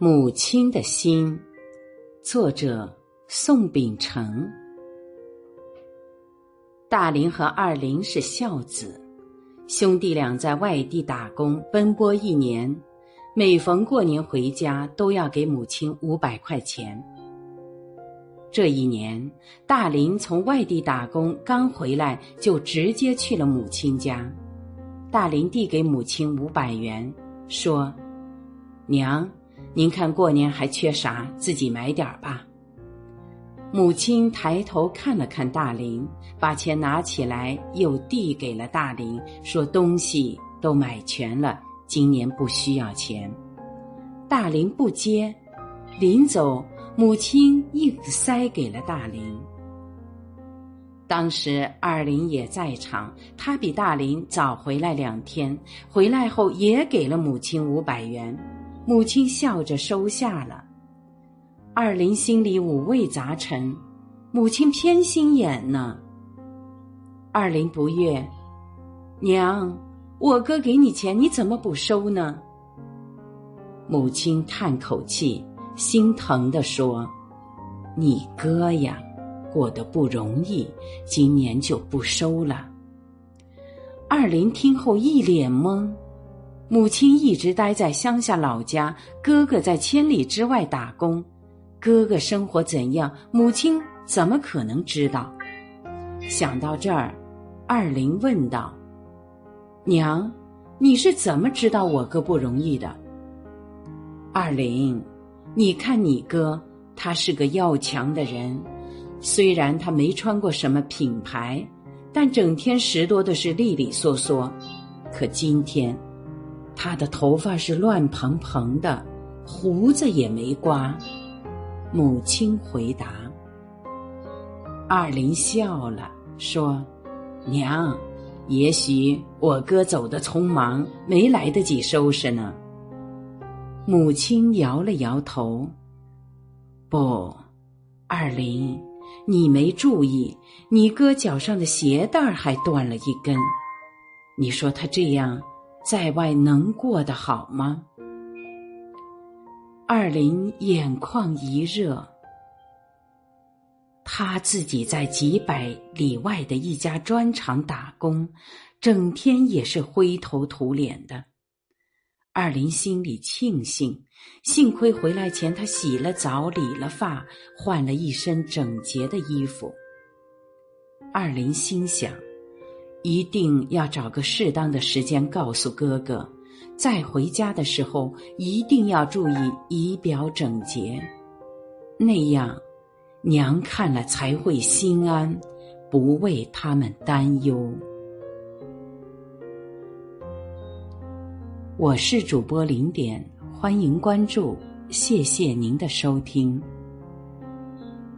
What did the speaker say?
母亲的心，作者宋秉承。大林和二林是孝子，兄弟俩在外地打工奔波一年，每逢过年回家都要给母亲五百块钱。这一年，大林从外地打工刚回来，就直接去了母亲家。大林递给母亲五百元，说：“娘，您看过年还缺啥，自己买点儿吧。”母亲抬头看了看大林，把钱拿起来，又递给了大林，说：“东西都买全了，今年不需要钱。”大林不接，临走，母亲硬塞给了大林。当时二林也在场，他比大林早回来两天，回来后也给了母亲五百元，母亲笑着收下了。二林心里五味杂陈，母亲偏心眼呢。二林不悦，娘，我哥给你钱，你怎么不收呢？母亲叹口气，心疼的说：“你哥呀，过得不容易，今年就不收了。”二林听后一脸懵，母亲一直待在乡下老家，哥哥在千里之外打工。哥哥生活怎样，母亲怎么可能知道？想到这儿，二林问道：“娘，你是怎么知道我哥不容易的？”二林，你看你哥，他是个要强的人，虽然他没穿过什么品牌，但整天拾掇的是利利索索。可今天，他的头发是乱蓬蓬的，胡子也没刮。母亲回答：“二林笑了，说：‘娘，也许我哥走的匆忙，没来得及收拾呢。’母亲摇了摇头：‘不，二林，你没注意，你哥脚上的鞋带还断了一根。你说他这样，在外能过得好吗？’”二林眼眶一热，他自己在几百里外的一家砖厂打工，整天也是灰头土脸的。二林心里庆幸，幸亏回来前他洗了澡、理了发，换了一身整洁的衣服。二林心想，一定要找个适当的时间告诉哥哥。再回家的时候，一定要注意仪表整洁，那样娘看了才会心安，不为他们担忧。我是主播零点，欢迎关注，谢谢您的收听。